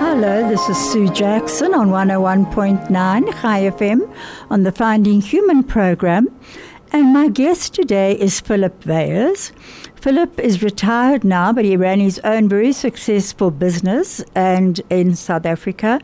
Hello, this is Sue Jackson on 101.9 Chai FM on the Finding Human program. And my guest today is Philip Weyers. Philip is retired now, but he ran his own very successful business and in South Africa.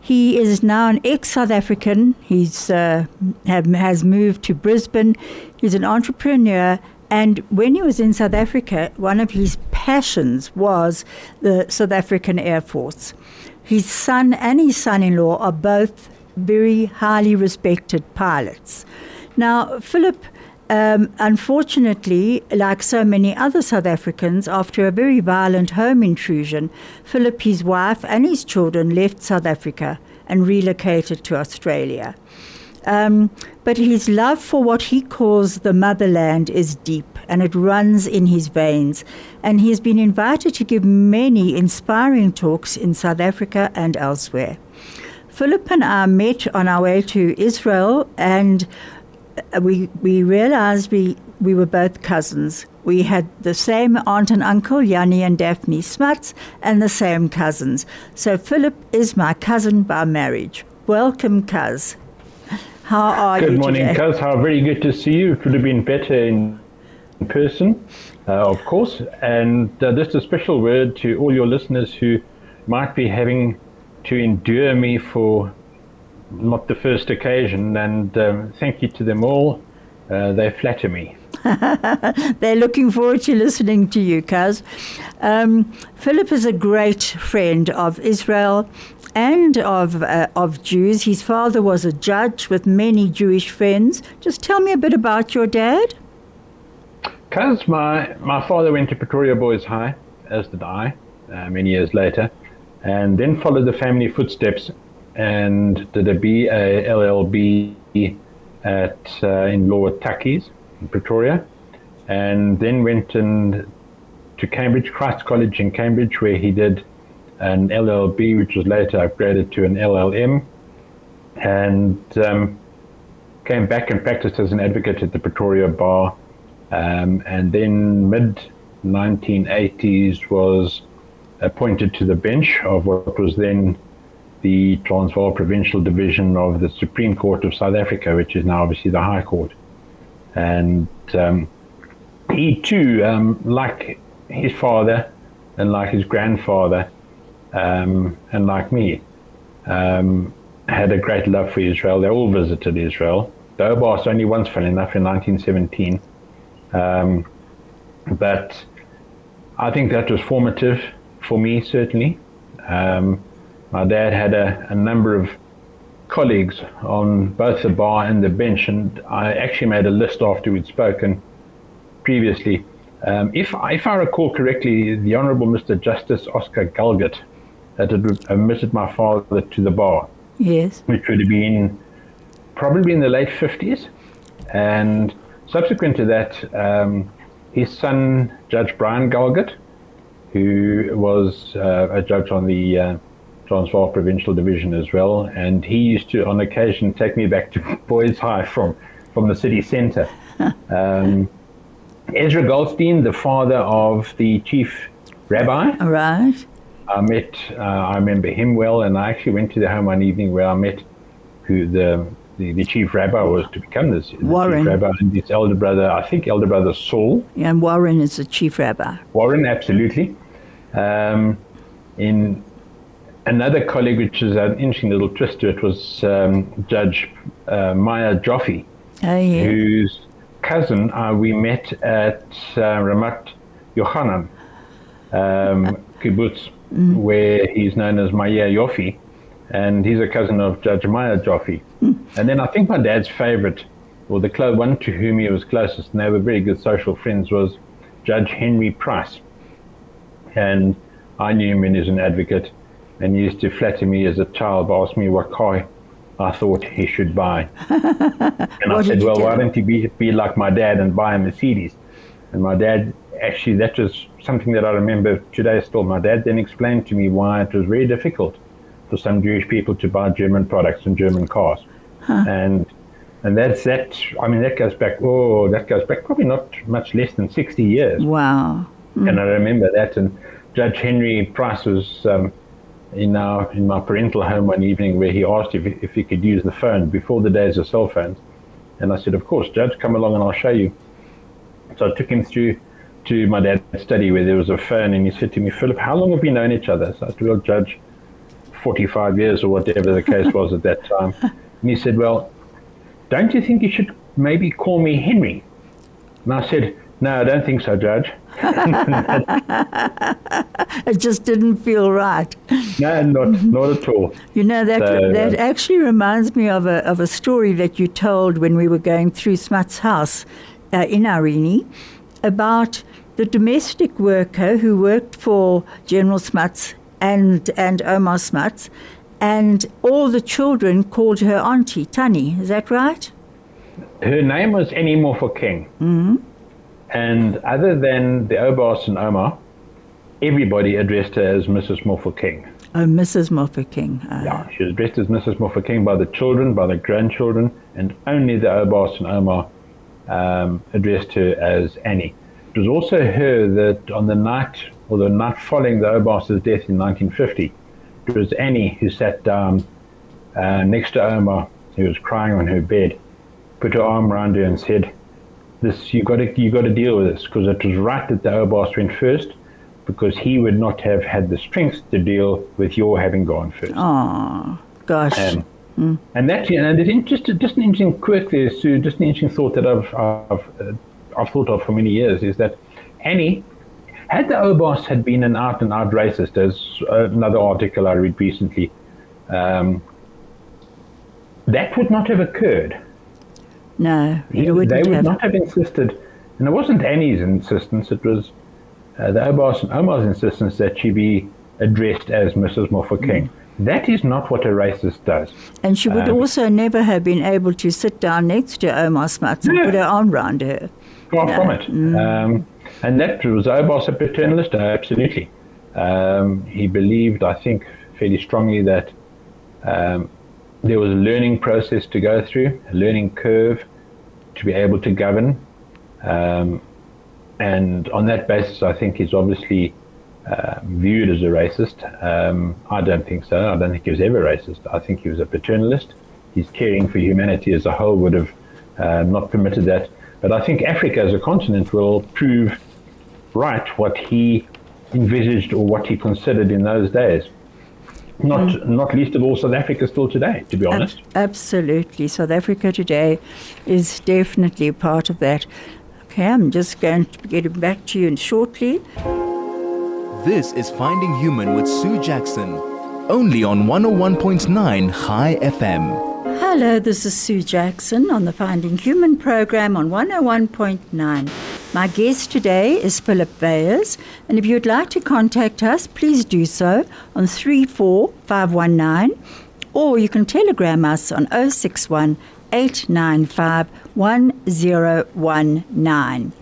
He is now an ex-South African. He's uh, have, has moved to Brisbane. He's an entrepreneur and when he was in South Africa, one of his passions was the South African Air Force. His son and his son in law are both very highly respected pilots. Now, Philip, um, unfortunately, like so many other South Africans, after a very violent home intrusion, Philip, his wife, and his children left South Africa and relocated to Australia. Um, but his love for what he calls the motherland is deep and it runs in his veins. And he has been invited to give many inspiring talks in South Africa and elsewhere. Philip and I met on our way to Israel and we, we realized we, we were both cousins. We had the same aunt and uncle, Jannie and Daphne Smuts, and the same cousins. So Philip is my cousin by marriage. Welcome, cuz. How are good you? Good morning, Kaz. How very good to see you. It would have been better in person, uh, of course. And uh, just a special word to all your listeners who might be having to endure me for not the first occasion. And um, thank you to them all. Uh, they flatter me. They're looking forward to listening to you, Kaz. Um, Philip is a great friend of Israel and of, uh, of Jews. His father was a judge with many Jewish friends. Just tell me a bit about your dad. Because my, my father went to Pretoria Boys High, as did I, uh, many years later, and then followed the family footsteps and did a BA LLB at, uh, in law at in Pretoria, and then went and to Cambridge, Christ College in Cambridge, where he did an LLB, which was later upgraded to an LLM, and um, came back and practiced as an advocate at the Pretoria Bar. Um, and then mid 1980s was appointed to the bench of what was then the Transvaal Provincial Division of the Supreme Court of South Africa, which is now obviously the High Court. And um, he too, um, like his father and like his grandfather, um, and like me, um, had a great love for Israel. They all visited Israel. The Dobas only once, fell enough, in 1917. Um, but I think that was formative for me, certainly. Um, my dad had a, a, number of colleagues on both the bar and the bench, and I actually made a list after we'd spoken previously. Um, if, if I recall correctly, the Honourable Mr. Justice Oscar Galgut that had admitted my father to the bar. Yes. Which would have been probably in the late 50s. And subsequent to that, um, his son, Judge Brian Galgut, who was uh, a judge on the uh, Transvaal Provincial Division as well, and he used to, on occasion, take me back to Boys High from, from the city centre. um, Ezra Goldstein, the father of the chief rabbi. Right. I met, uh, I remember him well, and I actually went to the home one evening where I met who the the, the chief rabbi was to become this Warren. chief rabbi and his elder brother, I think elder brother Saul. Yeah, and Warren is the chief rabbi. Warren, absolutely. Um, in another colleague, which is an interesting little twist to it, was um, Judge uh, Maya Joffe, oh, yeah. whose cousin uh, we met at uh, Ramat Yochanan um, kibbutz mm. where he's known as Maya Yofi, and he's a cousin of Judge Maya Joffe. Mm. And then I think my dad's favorite, or the clo- one to whom he was closest, and they were very good social friends, was Judge Henry Price. And I knew him as an advocate. and he used to flatter me as a child by asking me what car I thought he should buy. and I said, well, why don't he be, be like my dad and buy a Mercedes? And my dad, actually, that was something that I remember today still. My dad then explained to me why it was very difficult for some Jewish people to buy German products and German cars. Huh. And and that's that. I mean, that goes back. Oh, that goes back probably not much less than sixty years. Wow. Mm. And I remember that. And Judge Henry Price was um, in our in my parental home one evening where he asked if if he could use the phone before the days of cell phones. And I said, of course, Judge, come along and I'll show you. So I took him through to my dad's study where there was a phone, and he said to me, Philip, how long have we known each other? So I said, well, Judge, 45 years or whatever the case was at that time. And he said, well, don't you think you should maybe call me Henry? And I said, no, I don't think so, Judge. it just didn't feel right. No, not not at all. You know that so, that uh, actually reminds me of a of a story that you told when we were going through Smuts' house uh, in Irene about the domestic worker who worked for General Smuts and and Ouma Smuts, and all the children called her Auntie Tani. Is that right? Her name was Annie Mofokeng. Mm-hmm. And other than the Oubaas and Ouma, everybody addressed her as Mrs. Mofokeng. Oh, Mrs. Mofokeng. Uh, yeah, she was addressed as Mrs. Mofokeng by the children, by the grandchildren, and only the Oubaas and Ouma um, addressed her as Annie. It was also her that on the night, or the night following the Oubaas's death in 1950, it was Annie who sat down uh, next to Ouma, who was crying on her bed, put her arm around her and said, this you got to you got to deal with this because it was right that the Oubaas went first because he would not have had the strength to deal with your having gone first. Oh gosh. Um, mm. And that you know, there's just just an interesting quirk there, Sue. Just an interesting thought that I've I've, uh, I've thought of for many years is that Annie, had the Oubaas had been an out and out racist, as another article I read recently, um, that would not have occurred no, he, would they would have. not have insisted, and it wasn't Annie's insistence, it was uh, the Oubaas and Ouma's insistence that she be addressed as Mrs. Mofokeng. Mm. That is not what a racist does. And she would um, also never have been able to sit down next to Ouma Smuts and put her arm around her. Far no. from it. Mm. Um, and that was Oubaas a paternalist? Uh, absolutely. Um, he believed, I think, fairly strongly that um, there was a learning process to go through, a learning curve to be able to govern. Um, and on that basis, I think he's obviously uh, viewed as a racist. Um, I don't think so. I don't think he was ever racist. I think he was a paternalist. His caring for humanity as a whole would have uh, not permitted that. But I think Africa as a continent will prove right what he envisaged or what he considered in those days. Not, mm. not least of all South Africa still today, to be honest. Ab- absolutely. South Africa today is definitely part of that. Okay, I'm just going to get back to you shortly. This is Finding Human with Sue Jackson, only on 101.9 Chai FM. Hello, this is Sue Jackson on the Finding Human program on 101.9. My guest today is Philip Weyers, and if you'd like to contact us, please do so on 34519 or you can telegram us on 061 895 1019.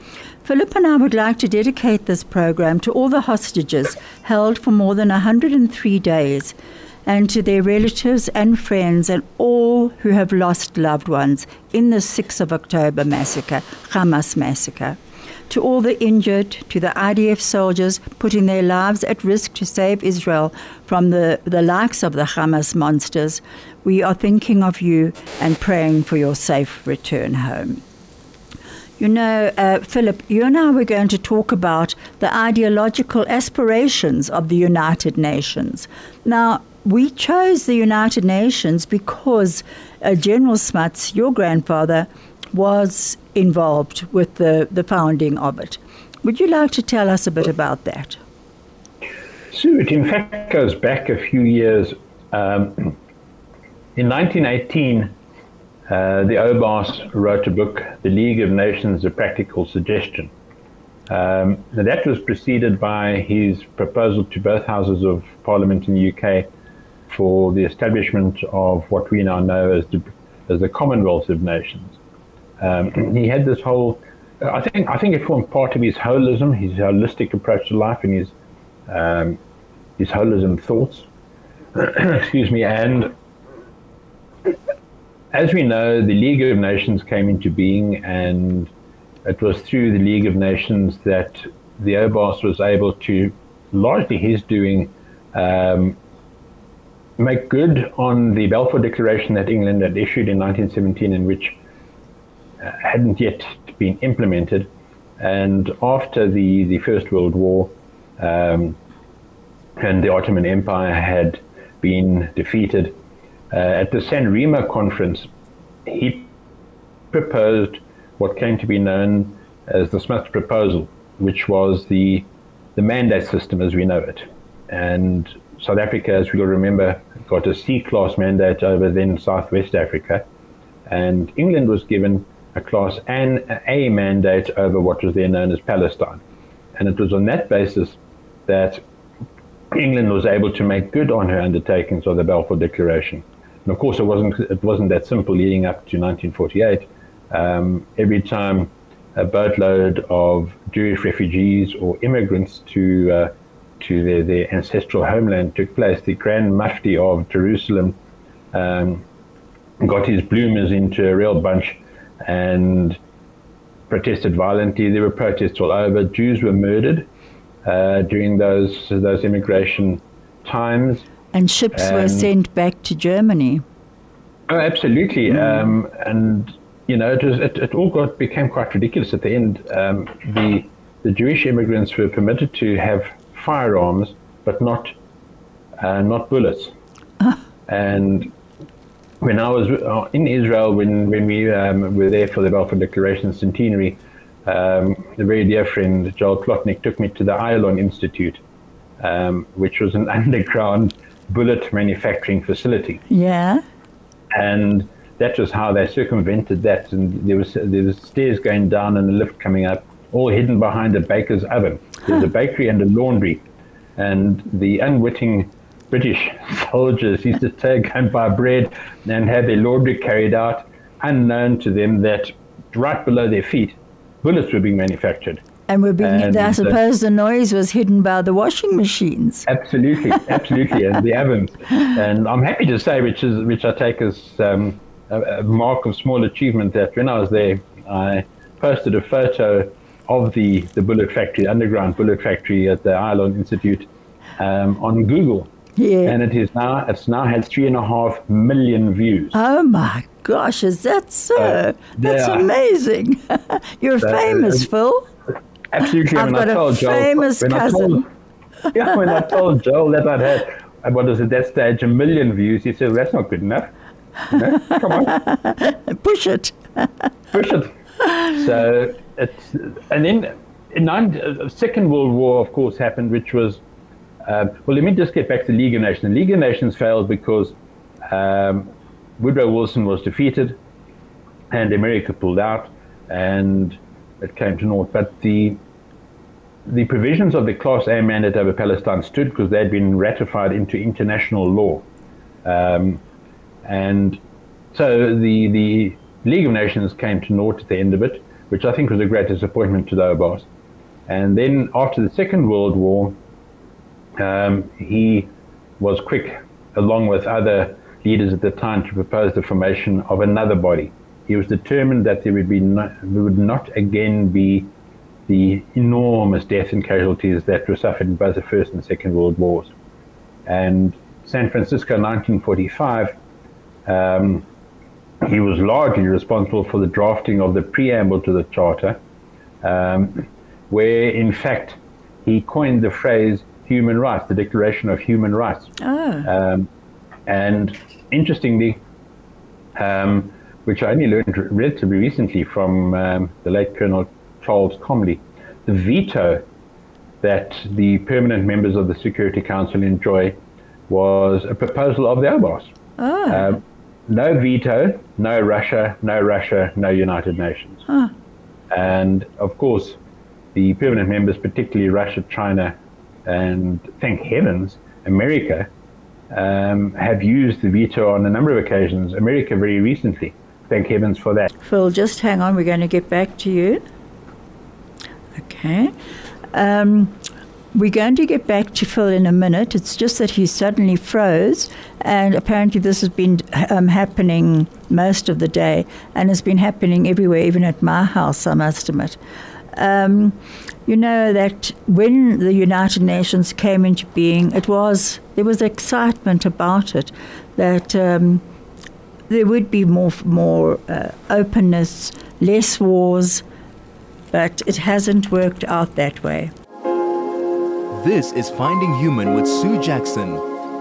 Philip and I would like to dedicate this program to all the hostages held for more than 103 days and to their relatives and friends and all who have lost loved ones in the 6th of October massacre, Hamas massacre. To all the injured, to the IDF soldiers putting their lives at risk to save Israel from the, the likes of the Hamas monsters, we are thinking of you and praying for your safe return home. You know, uh, Philip, you and I were going to talk about the ideological aspirations of the United Nations. Now, we chose the United Nations because uh, General Smuts, your grandfather, was involved with the, the founding of it. Would you like to tell us a bit about that? Sue, it in fact goes back a few years. Um, in 1918, uh, the Oubaas wrote a book, The League of Nations, A Practical Suggestion. Um, that was preceded by his proposal to both houses of parliament in the UK for the establishment of what we now know as the, as the Commonwealth of Nations. Um, he had this whole, I think, I think it formed part of his holism, his holistic approach to life, and his um, his holism thoughts. Excuse me, and as we know, the League of Nations came into being, and it was through the League of Nations that the Oubaas was able to, largely his doing, um, make good on the Balfour Declaration that England had issued in 1917, in which uh, hadn't yet been implemented. And after the, the First World War, um, and the Ottoman Empire had been defeated, uh, at the San Remo conference, he proposed what came to be known as the Smuts proposal, which was the the mandate system as we know it. And South Africa, as we will remember, got a C class mandate over then Southwest Africa, and England was given a class A mandate over what was then known as Palestine. And it was on that basis that England was able to make good on her undertakings of the Balfour Declaration. And of course, it wasn't it wasn't that simple leading up to 1948. Um, every time a boatload of Jewish refugees or immigrants to uh, to their, their ancestral homeland took place, the Grand Mufti of Jerusalem um, got his bloomers into a real bunch and protested violently. There were protests all over. Jews were murdered uh, during those those immigration times. And ships and were sent back to Germany. Oh, absolutely. Mm. Um, and you know, it was it, it, all got became quite ridiculous at the end. Um, the the Jewish immigrants were permitted to have firearms, but not uh, not bullets. And when I was uh, in Israel, when when we um, were there for the Balfour Declaration centenary, um, a very dear friend Joel Klotnick took me to the Ayalon Institute, um, which was an underground bullet manufacturing facility. Yeah. And that was how they circumvented that. And there was there was stairs going down and a lift coming up, all hidden behind a baker's oven. There's a bakery and a laundry, and the unwitting British soldiers used to take and buy bread and have their laundry carried out, unknown to them that right below their feet, bullets were being manufactured. And we're being, and I suppose the noise was hidden by the washing machines. Absolutely, absolutely, and the ovens. And I'm happy to say, which is which I take as um, a, a, mark of small achievement, that when I was there, I posted a photo of the, the bullet factory, underground bullet factory at the Ayalon Institute, um, on Google. Yeah. And it is now it's now had three and a half million views. Oh my gosh, is that so? Uh, That's yeah. amazing. You're so, famous, uh, Phil. Absolutely. I've got a famous Joel, cousin. Told, yeah, when I told Joel that I'd had, what was at that stage, a million views, he said, well, that's not good enough. Know, come on. Push it. Push it. So it's, and then in nine, uh, Second World War, of course, happened, which was, uh, well, let me just get back to the League of Nations. The League of Nations failed because um, Woodrow Wilson was defeated and America pulled out and it came to naught. But the the provisions of the Class A mandate over Palestine stood because they had been ratified into international law. Um, and so the, the League of Nations came to naught at the end of it, which I think was a great disappointment to the. And then after the Second World War, um, he was quick, along with other leaders at the time, to propose the formation of another body. He was determined that there would be not, there would not again be the enormous death and casualties that were suffered in both the First and Second World Wars. And San Francisco, 1945, um, he was largely responsible for the drafting of the preamble to the Charter, um, where in fact he coined the phrase human rights, the Declaration of Human Rights. Oh. Um, and interestingly, um, which I only learned relatively recently from um, the late Colonel Charles Comley, the veto that the permanent members of the Security Council enjoy was a proposal of the Oubaas. Oh. Um, no veto, no Russia, no Russia, no United Nations. Huh. And of course, the permanent members, particularly Russia, China, and thank heavens, America, um, have used the veto on a number of occasions. America very recently. Thank heavens for that. Phil, just hang on. We're going to get back to you. Okay. Um, we're going to get back to Phil in a minute. It's just that he suddenly froze, and apparently this has been um, happening most of the day, and has been happening everywhere, even at my house, I must admit. Um, you know that when the United Nations came into being, it was there was excitement about it that um, there would be more more uh, openness, less wars, but it hasn't worked out that way. This is Finding Human with Sue Jackson,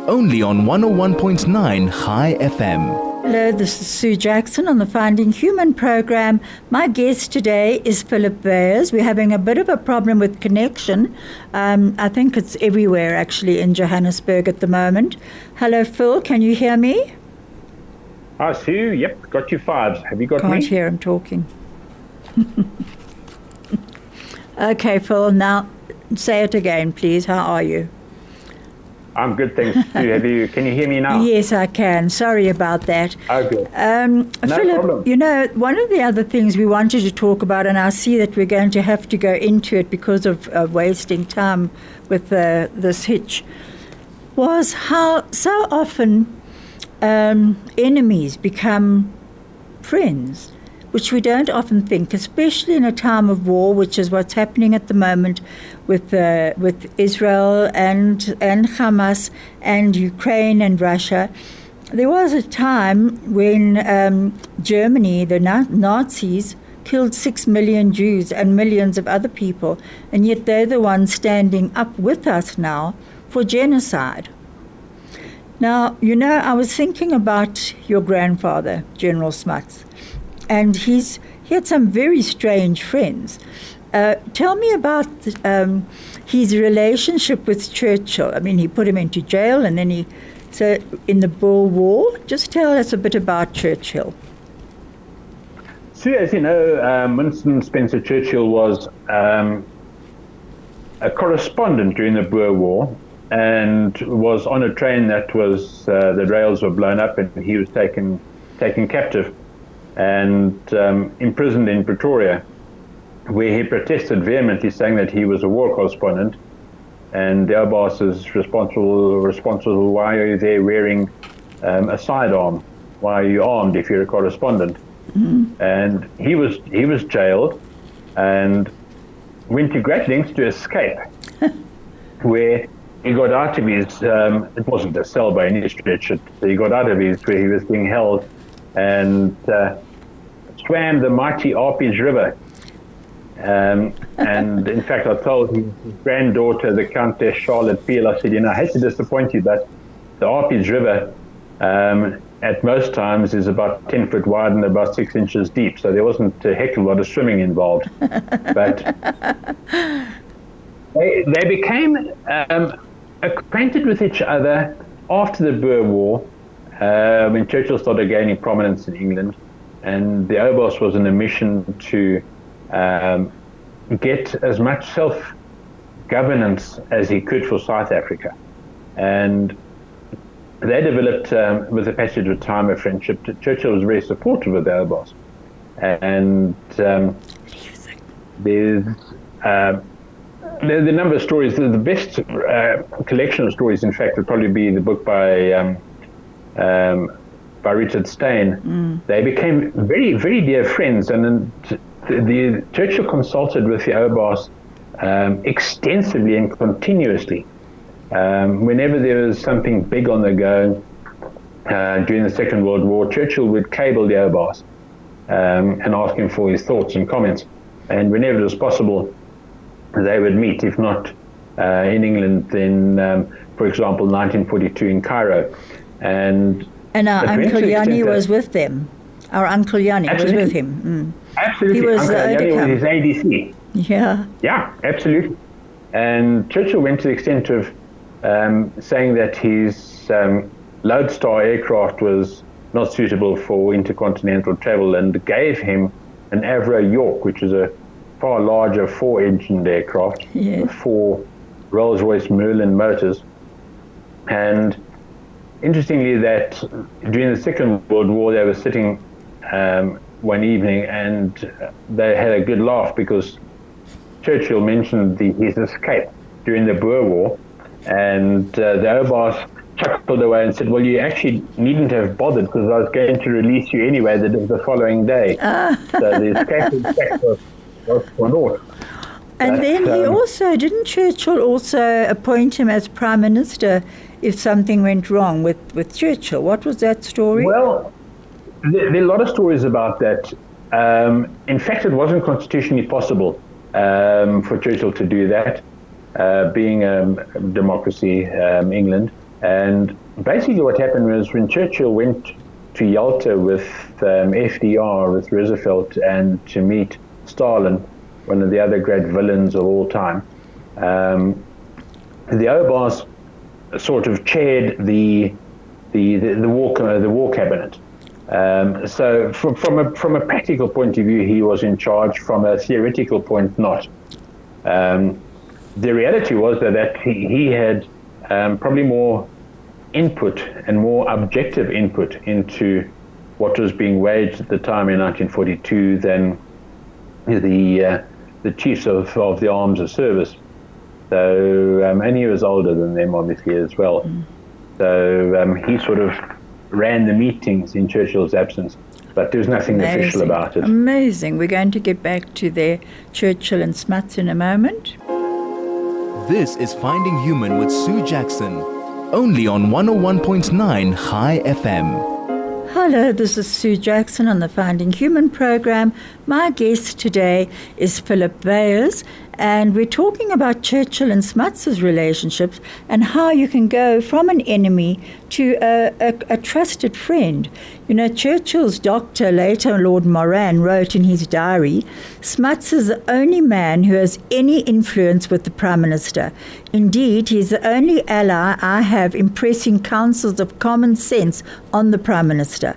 only on 101.9 Chai FM. Hello, this is Sue Jackson on the Finding Human program. My guest today is Philip Weyers. We're having a bit of a problem with connection. Um, I think it's everywhere actually in Johannesburg at the moment. Hello, Phil, can you hear me? Hi, Sue. Yep, got you fives. Have you got Can't me? Can't hear him talking. okay, Phil, now say it again, please. How are you? I'm good, thanks. Have you? Can you hear me now? Yes, I can. Sorry about that. Okay. Um, no Philip, problem. you know, one of the other things we wanted to talk about, and I see that we're going to have to go into it because of uh, wasting time with uh, this hitch, was how so often um, enemies become friends which we don't often think, especially in a time of war, which is what's happening at the moment with uh, with Israel and and Hamas and Ukraine and Russia. There was a time when um, Germany, the Na- Nazis, killed six million Jews and millions of other people, and yet they're the ones standing up with us now for genocide. Now, you know, I was thinking about your grandfather, General Smuts and he's he had some very strange friends. Uh, tell me about um, his relationship with Churchill. I mean, he put him into jail, and then he so in the Boer War. Just tell us a bit about Churchill. So, as you know, um, Winston Spencer Churchill was um, a correspondent during the Boer War and was on a train that was uh, the rails were blown up, and he was taken taken captive and um, imprisoned in Pretoria, where he protested vehemently, saying that he was a war correspondent. And the boss is responsible. Responsible. Why are you there wearing um, a sidearm? Why are you armed if you're a correspondent? Mm-hmm. And he was he was jailed, and went to great lengths to escape, where he got out of his. Um, it wasn't a cell by any stretch. He got out of his where he was being held and uh, swam the mighty Apies River. Um, and in fact, I told his granddaughter, the Countess Charlotte Peel, I said, you know, I hate to disappoint you, but the Apies River um, at most times is about 10 foot wide and about six inches deep. So there wasn't a heck of a lot of swimming involved. but they, they became um, acquainted with each other after the Boer War uh, when Churchill started gaining prominence in England, and the Oubaas was on a mission to um, get as much self governance as he could for South Africa. And they developed, um, with the passage of time, a friendship. Churchill was very supportive of the Oubaas. And um, there's uh, the, the, number of stories, the, the best uh, collection of stories, in fact, would probably be the book by um, by Richard Steyn, mm. they became very, very dear friends. And the, the Churchill consulted with the Oubaas um, extensively and continuously. Um, whenever there was something big on the go uh, during the Second World War, Churchill would cable the Oubaas um, and ask him for his thoughts and comments. And whenever it was possible, they would meet, if not uh, in England, then, um, for example, 1942 in Cairo. And and our Uncle Jannie was with them. Our Uncle Jannie was with him. Mm. Absolutely. He was Uncle Jannie was his ADC. Yeah. Yeah, absolutely. And Churchill went to the extent of um, saying that his um, Lodestar aircraft was not suitable for intercontinental travel and gave him an Avro York, which is a far larger four-engined aircraft, Yeah. four Rolls-Royce Merlin motors, and interestingly, that during the Second World War, they were sitting um, one evening and they had a good laugh because Churchill mentioned the, his escape during the Boer War, and uh, the Oubaas chuckled away and said, "Well, you actually needn't have bothered because I was going to release you anyway the, the following day." so the escape was, was for naught. And But, then he um, also, didn't Churchill also appoint him as Prime Minister if something went wrong with, with Churchill? What was that story? Well, there, there are a lot of stories about that. Um, in fact, it wasn't constitutionally possible um, for Churchill to do that, uh, being um, a democracy, um, England. And basically, what happened was when Churchill went to Yalta with um, FDR, with Roosevelt, and to meet Stalin, one of the other great villains of all time, um, the Oubaas sort of chaired the the the, the war uh, the war cabinet. Um, so from from a from a practical point of view, he was in charge. From a theoretical point, not. Um, the reality was that, that he, he had um, probably more input and more objective input into what was being waged at the time in 1942 than the uh, the chiefs of, of the arms of service. So, um, and he was older than them, obviously, as well. So um, he sort of ran the meetings in Churchill's absence, but there was nothing official about it. Amazing. We're going to get back to their Churchill and Smuts in a moment. This is Finding Human with Sue Jackson, only on 101.9 Chai FM. Hello, this is Sue Jackson on the Finding Human program. My guest today is Philip Weyers, and we're talking about Churchill and Smuts's relationships and how you can go from an enemy to a, a, a trusted friend. You know, Churchill's doctor, later Lord Moran, wrote in his diary Smuts is the only man who has any influence with the Prime Minister. Indeed, he's the only ally I have impressing counsels of common sense on the Prime Minister.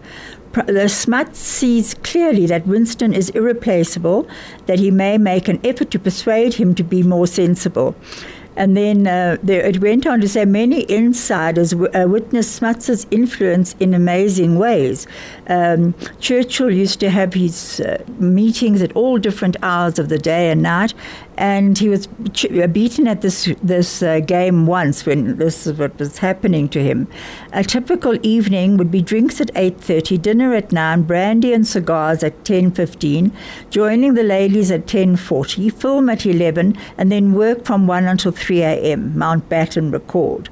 The Smut sees clearly that Winston is irreplaceable, that he may make an effort to persuade him to be more sensible. And then uh, it went on to say many insiders w- uh, witnessed Smuts's influence in amazing ways. Um, Churchill used to have his uh, meetings at all different hours of the day and night, and he was beaten at this this uh, game once when this is what was happening to him. A typical evening would be drinks at 8:30, dinner at 9, brandy and cigars at 10:15, joining the ladies at 10:40, film at 11, and then work from 1 until 3 a.m. Mountbatten recalled.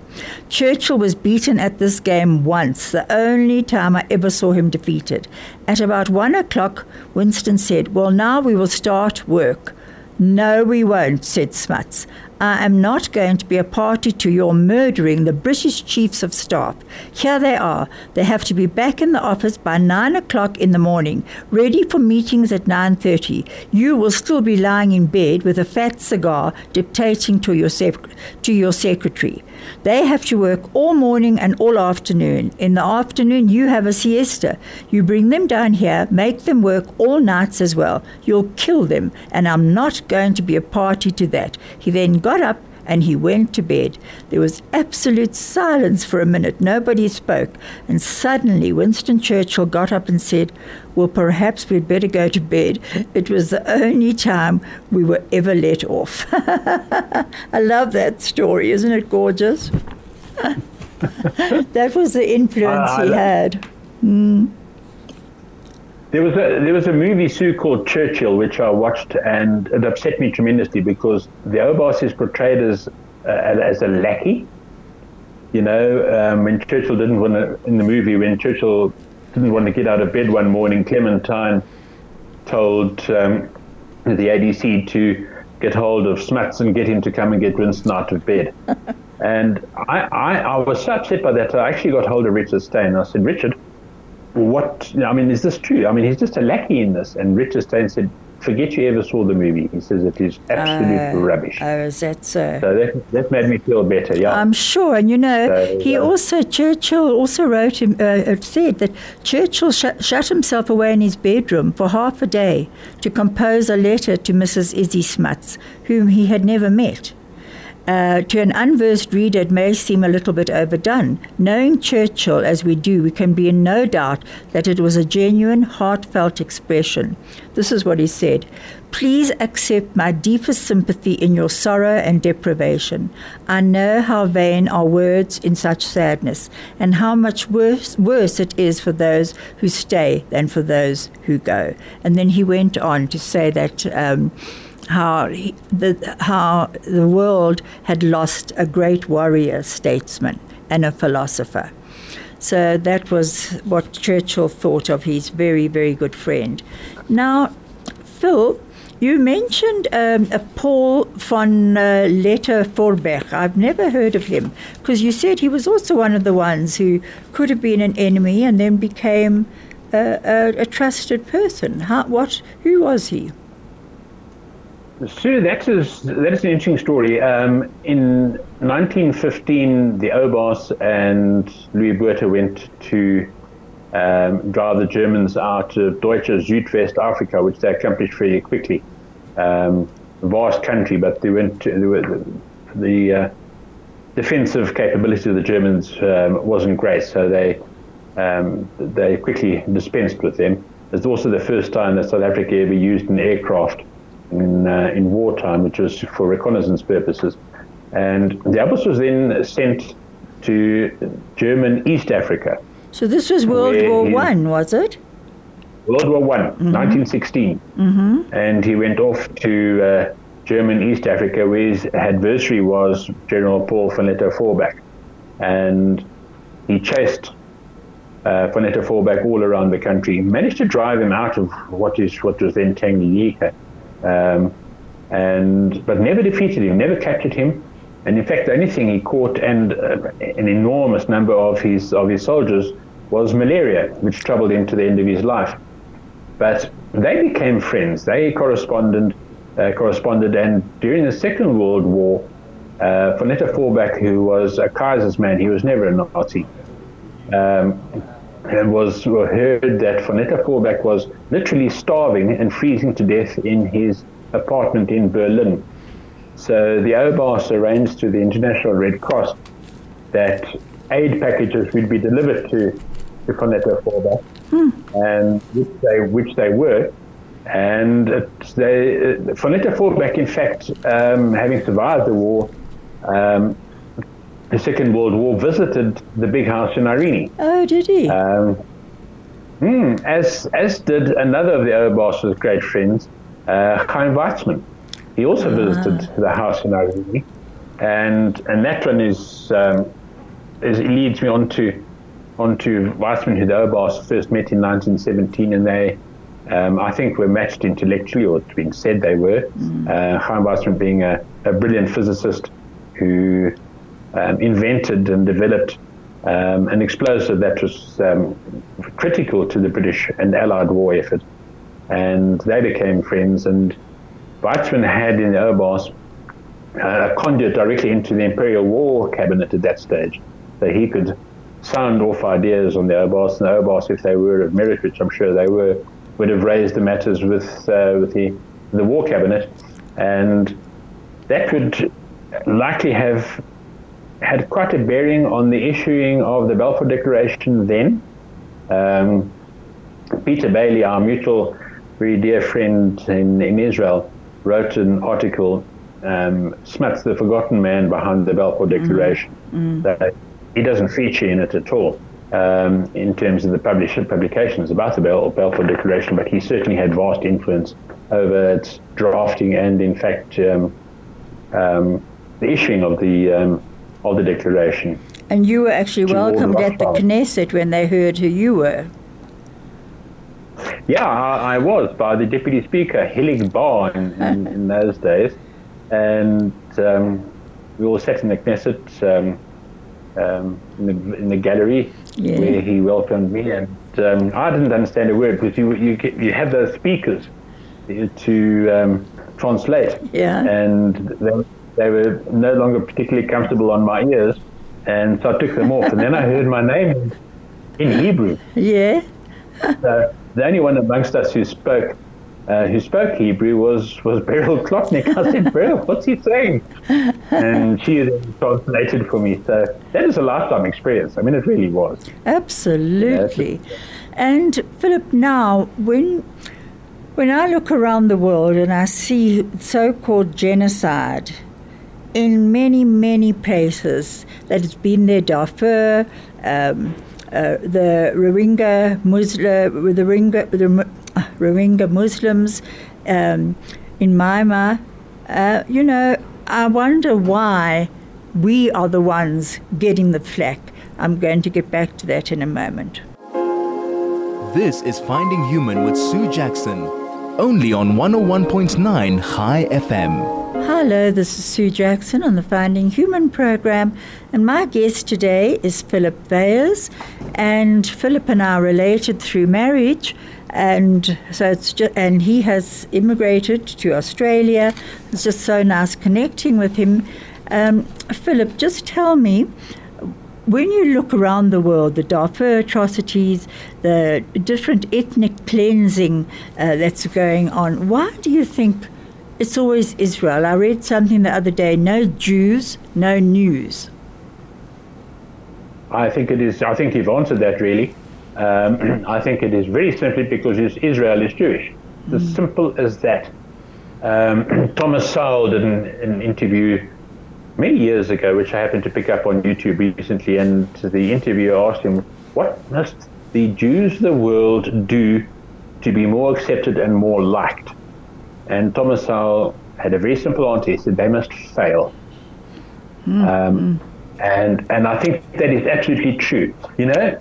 Churchill was beaten at this game once, the only time I ever saw him defeated. At about 1 o'clock, Winston said, Well, now we will start work. No, we won't, said Smuts. I am not going to be a party to your murdering the British Chiefs of Staff. Here they are. They have to be back in the office by nine o'clock in the morning, ready for meetings at nine thirty. You will still be lying in bed with a fat cigar, dictating to your sec- to your secretary. They have to work all morning and all afternoon. In the afternoon, you have a siesta. You bring them down here, make them work all nights as well. You'll kill them, and I'm not going to be a party to that. He then got up and he went to bed. There was absolute silence for a minute. Nobody spoke. And suddenly Winston Churchill got up and said, Well, perhaps we'd better go to bed. It was the only time we were ever let off. I love that story. Isn't it gorgeous? that was the influence ah, I he had. Hmm. There was a there was a movie Sue called Churchill, which I watched, and it upset me tremendously because the Oubaas is portrayed as uh, as a lackey. You know, um, when Churchill didn't want to in the movie when Churchill didn't want to get out of bed one morning, Clementine told um, the ADC to get hold of Smuts and get him to come and get Winston out of bed. and I, I, I was so upset by that. I actually got hold of Richard Steyn. I said, Richard, what I mean, is this true? I mean, he's just a lackey in this. And Richard Steyn said, forget you ever saw the movie. He says it is absolute Uh, rubbish. Oh, is that so? so that, that made me feel better. Yeah. I'm sure, and you know, So, he also Churchill also wrote him uh, uh, said that Churchill sh- shut himself away in his bedroom for half a day to compose a letter to Mrs. Isie Smuts, whom he had never met. Uh, to an unversed reader, it may seem a little bit overdone. Knowing Churchill as we do, we can be in no doubt that it was a genuine, heartfelt expression. This is what he said Please accept my deepest sympathy in your sorrow and deprivation. I know how vain are words in such sadness, and how much worse, worse it is for those who stay than for those who go. And then he went on to say that. Um, how he, the how the world had lost a great warrior, statesman, and a philosopher. So that was what Churchill thought of his very very good friend. Now, Phil. You mentioned um, a Paul von uh, Lettow Vorbeck. I've never heard of him because you said he was also one of the ones who could have been an enemy and then became a, a, a trusted person. How, what? Who was he? Sue, that is that is an interesting story. Um, in 1915, the Oubaas and Louis Botha went to um, drive the Germans out of Deutsche Südwest Africa, which they accomplished fairly quickly. Um, vast country, but they went to, they were, the uh, defensive capability of the Germans um, wasn't great, so they um, they quickly dispensed with them. It's also the first time that South Africa ever used an aircraft in, uh, in wartime, which was for reconnaissance purposes. And the Oubaas was then sent to German East Africa, So this was World War One, was it? World War One, 1916. And he went off to uh, German East Africa, where his adversary was General Paul von Vorbeck. And he chased uh, von Lettow Vorbeck all around the country, managed to drive him out of what is what was then Tanganyika, um, and but never defeated him, never captured him. And in fact, the only thing he caught and uh, an enormous number of his of his soldiers was malaria, which troubled him to the end of his life. But they became friends. They corresponded, uh, corresponded, and during the Second World War, uh, von Lettow who was a Kaiser's man, he was never a Nazi, um, and was heard that von Lettow Vorbeck was literally starving and freezing to death in his apartment in Berlin. So the Oubaas arranged through the International Red Cross that aid packages would be delivered to, to von Lettow Vorbeck, and which they which they were. And they, uh, von in fact, um, having survived the war, um, the Second World War, visited the big house in Irene. Oh, did he? Um, hmm, as as did another of the Oubaas's great friends, uh, Chaim Weizmann. He also visited the house in Irene, and and that one is um, is it leads me on to onto Weizmann, who the Oubaas first met in 1917, and they. Um, I think were matched intellectually, or it's been said they were. Uh, Chaim Weizmann being a, a brilliant physicist who um, invented and developed um, an explosive that was um, critical to the British and Allied war effort. And they became friends. And Weizmann had in the Oubaas uh, a conduit directly into the Imperial War Cabinet at that stage. So he could sound off ideas on the Oubaas, and the Oubaas, if they were of merit, which I'm sure they were, would have raised the matters with, uh, with the, the War Cabinet. And that would likely have had quite a bearing on the issuing of the Balfour Declaration then. Um, Peter Bailey, our mutual, very dear friend in, in Israel, wrote an article, um, Smuts, the Forgotten Man Behind the Balfour Declaration. That he doesn't feature in it at all um, in terms of the publish, publications about the Bal- Balfour Declaration, but he certainly had vast influence over its drafting and, in fact, um, um, the issuing of the um, of the declaration. and you were actually to all the welcomed at the Knesset when they heard who you were. Yeah, I, I was by the deputy speaker, Hilik Bar, in, in, in those days, and um, we all sat in the Knesset um, um, in, the, in the gallery Yeah. where he welcomed me, and um, I didn't understand a word because you you you have those speakers to um, translate. Yeah. And they, they were no longer particularly comfortable on my ears, and so I took them off. And then I heard my name in Hebrew. Yeah. So the only one amongst us who spoke uh, who spoke Hebrew was was Beryl Klotnick. I said, Beryl, what's he saying? And she translated for me. So that is a lifetime experience. I mean, it really was. Absolutely. And Philip, now when when I look around the world and I see so-called genocide in many many places that has been there, Darfur. Um, uh, the Rohingya Muslim, the Rohingya, the Rohingya Muslims um, in Myanmar. Uh, you know, I wonder why we are the ones getting the flack. I'm going to get back to that in a moment. This is Finding Human with Sue Jackson, only on 101.9 Chai FM. Hello, this is Sue Jackson on the Finding Human program, and my guest today is Philip Weyers. And Philip and I are related through marriage, and so it's just, and he has immigrated to Australia. It's just so nice connecting with him. Um, Philip, just tell me when you look around the world, the Darfur atrocities, the different ethnic cleansing uh, that's going on, why do you think it's always Israel? I read something the other day no Jews, no news. I think it is, I think you've answered that really. Um, I think it is very simply because Israel is Jewish. It's as simple as that. Um, Thomas Sowell did an, an, interview many years ago, which I happened to pick up on YouTube recently, and the interviewer asked him, What must the Jews of the world do to be more accepted and more liked? And Thomas Sowell had a very simple answer. He said, They must fail. Mm. Um, and, and I think that is absolutely true. You know,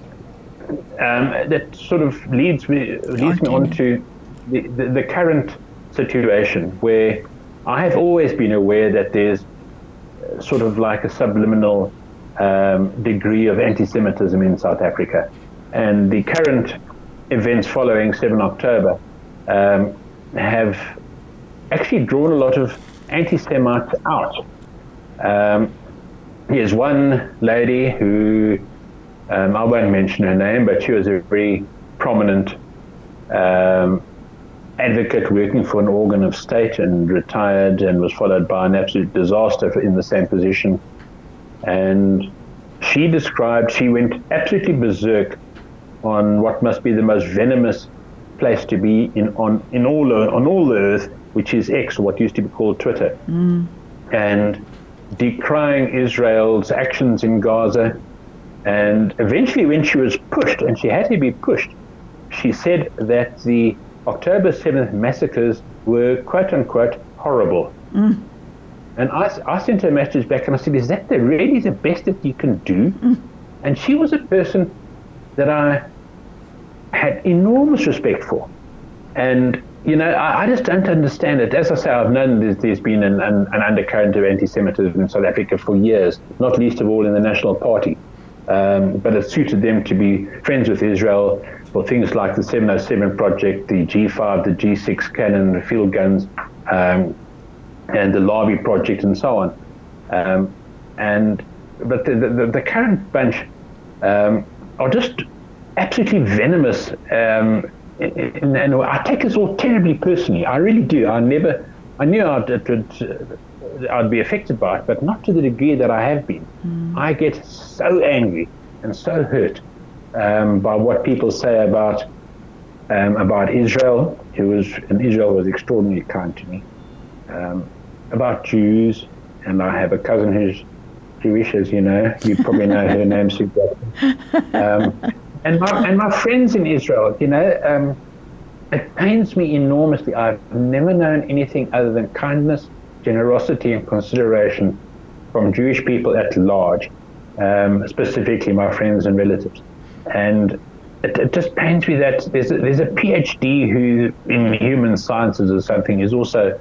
um, that sort of leads me leads me on to the, the, the, current situation where I have always been aware that there's sort of like a subliminal um, degree of anti-Semitism in South Africa, and the current events following 7 October um, have actually drawn a lot of anti-Semites out. Um, here's one lady who um, I won't mention her name, but she was a very prominent um, advocate working for an organ of state and retired and was followed by an absolute disaster in the same position. And she described, she went absolutely berserk on what must be the most venomous place to be in on in all on all the earth, which is X, what used to be called Twitter, mm. and decrying Israel's actions in Gaza and eventually, when she was pushed, and she had to be pushed, she said that the October 7th massacres were quote unquote horrible. Mm. And I, I sent her a message back and I said, Is that the, really the best that you can do? Mm. And she was a person that I had enormous respect for. And, you know, I, I just don't understand it. As I say, I've known there's, there's been an, an, an undercurrent of anti Semitism in South Africa for years, not least of all in the National Party. Um, but it suited them to be friends with Israel for things like the 707 project, the G5, the G6 cannon, the field guns, um, and the Lavi project, and so on. Um, and but the, the, the current bunch um, are just absolutely venomous, um, and, and, I take this all terribly personally. I really do. I never, I knew I'd, it would I'd be affected by it, but not to the degree that I have been. Mm. I get so angry and so hurt um, by what people say about um, about Israel, who was and Israel was extraordinarily kind to me, um, about Jews, and I have a cousin who's Jewish, as you know. You probably know her name, Sue um, and my and my friends in Israel, you know. Um, it pains me enormously. I've never known anything other than kindness generosity and consideration from Jewish people at large, um, specifically my friends and relatives. And it, it, just pains me that there's a, there's a PhD who in human sciences or something is also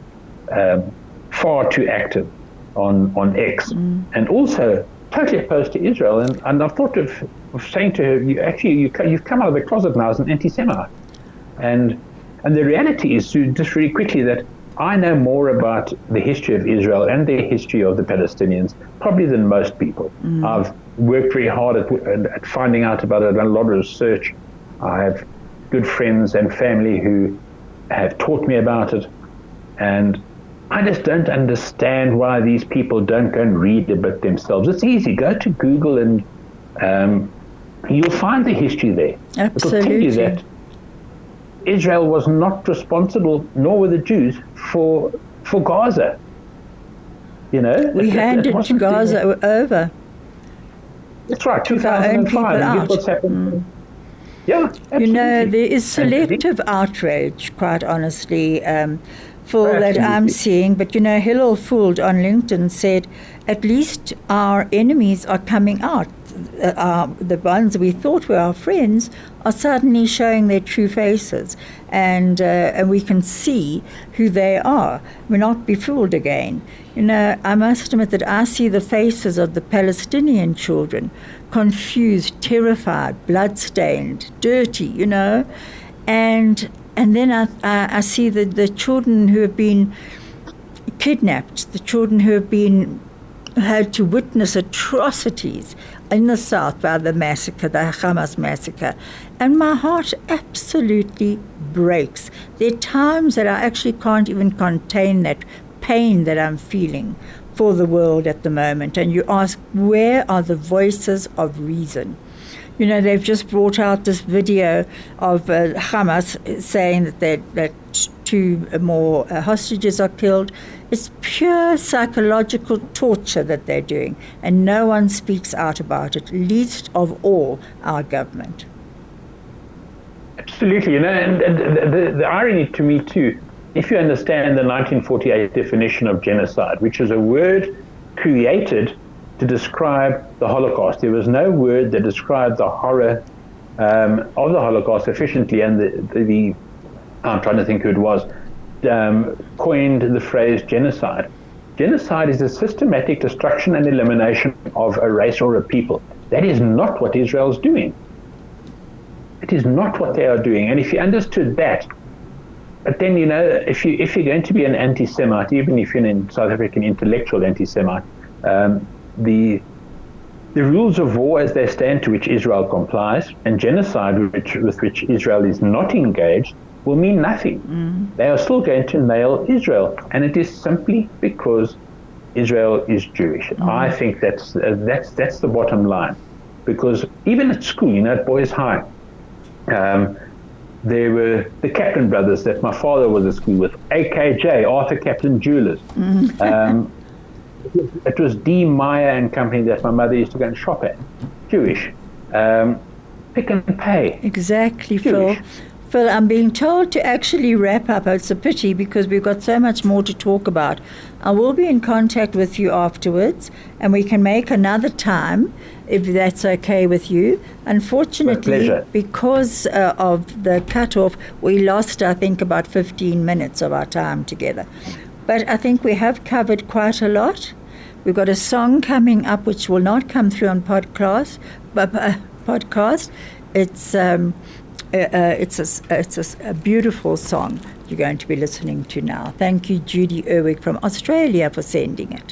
um, far too active on on X, mm. and also totally opposed to Israel. And, and I've thought of, saying to her, you actually you, you've come out of the closet now as an anti-Semite, and And the reality is, just really quickly, that I know more about the history of Israel and the history of the Palestinians probably than most people. Mm. I've worked very hard at, at, finding out about it, I've done a lot of research. I have good friends and family who have taught me about it. And I just don't understand why these people don't go and read a bit themselves. It's easy. Go to Google and um, you'll find the history there. Absolutely. It'll tell you that Israel was not responsible, nor were the Jews, for for Gaza. You know, we it, handed it Gaza over. That's right, 2005. And guess what's happened? Mm. Yeah, absolutely. You know, there is selective outrage, quite honestly, um, for that I'm seeing. But you know, Hillel Fuld on LinkedIn said, at least our enemies are coming out. Uh, uh, the ones we thought were our friends are suddenly showing their true faces, and uh, and we can see who they are. We're not befooled again. You know, I must admit that I see the faces of the Palestinian children, confused, terrified, bloodstained, dirty. You know, and and then I, I, I see the, the children who have been kidnapped, the children who have been had to witness atrocities in the south by the massacre, the Hamas massacre, and my heart absolutely breaks. There are times that I actually can't even contain that pain that I'm feeling for the world at the moment. And you ask, where are the voices of reason? You know, they've just brought out this video of uh, Hamas saying that, that two more uh, hostages are killed. It's pure psychological torture that they're doing, and no one speaks out about it, least of all our government. Absolutely, you know, and, and the, the irony to me too, if you understand the 1948 definition of genocide, which is a word created to describe the Holocaust. There was no word that described the horror um, of the Holocaust efficiently, and the, the, the, I'm trying to think who it was, um, coined the phrase genocide. Genocide is the systematic destruction and elimination of a race or a people. That is not what Israel is doing. It is not what they are doing. And if you understood that, but then you know, if you if you're going to be an anti-Semite, even if you're an South African intellectual anti-Semite, um, the the rules of war as they stand to which Israel complies and genocide which, with which Israel is not engaged will mean nothing. Mm. They are still going to nail Israel, and it is simply because Israel is Jewish. Mm. I think that's uh, that's that's the bottom line, because even at school, you know, at Boys High, um, there were the Kaplan brothers that my father was at school with, AKJ, Arthur Kaplan Jewelers. Mm. Um, it was D. Meyer and Company that my mother used to go and shop at. Jewish. Um, Pick n Pay. Exactly, Jewish. Phil. Phil, I'm being told to actually wrap up. It's a pity because we've got so much more to talk about. I will be in contact with you afterwards and we can make another time if that's okay with you. Unfortunately, because uh, of the cutoff, we lost, I think, about 15 minutes of our time together. But I think we have covered quite a lot. We've got a song coming up which will not come through on podcast, but uh, podcast. It's um, uh, uh, it's a it's a, a, beautiful song you're going to be listening to now. Thank you, Judy Erwig from Australia, for sending it.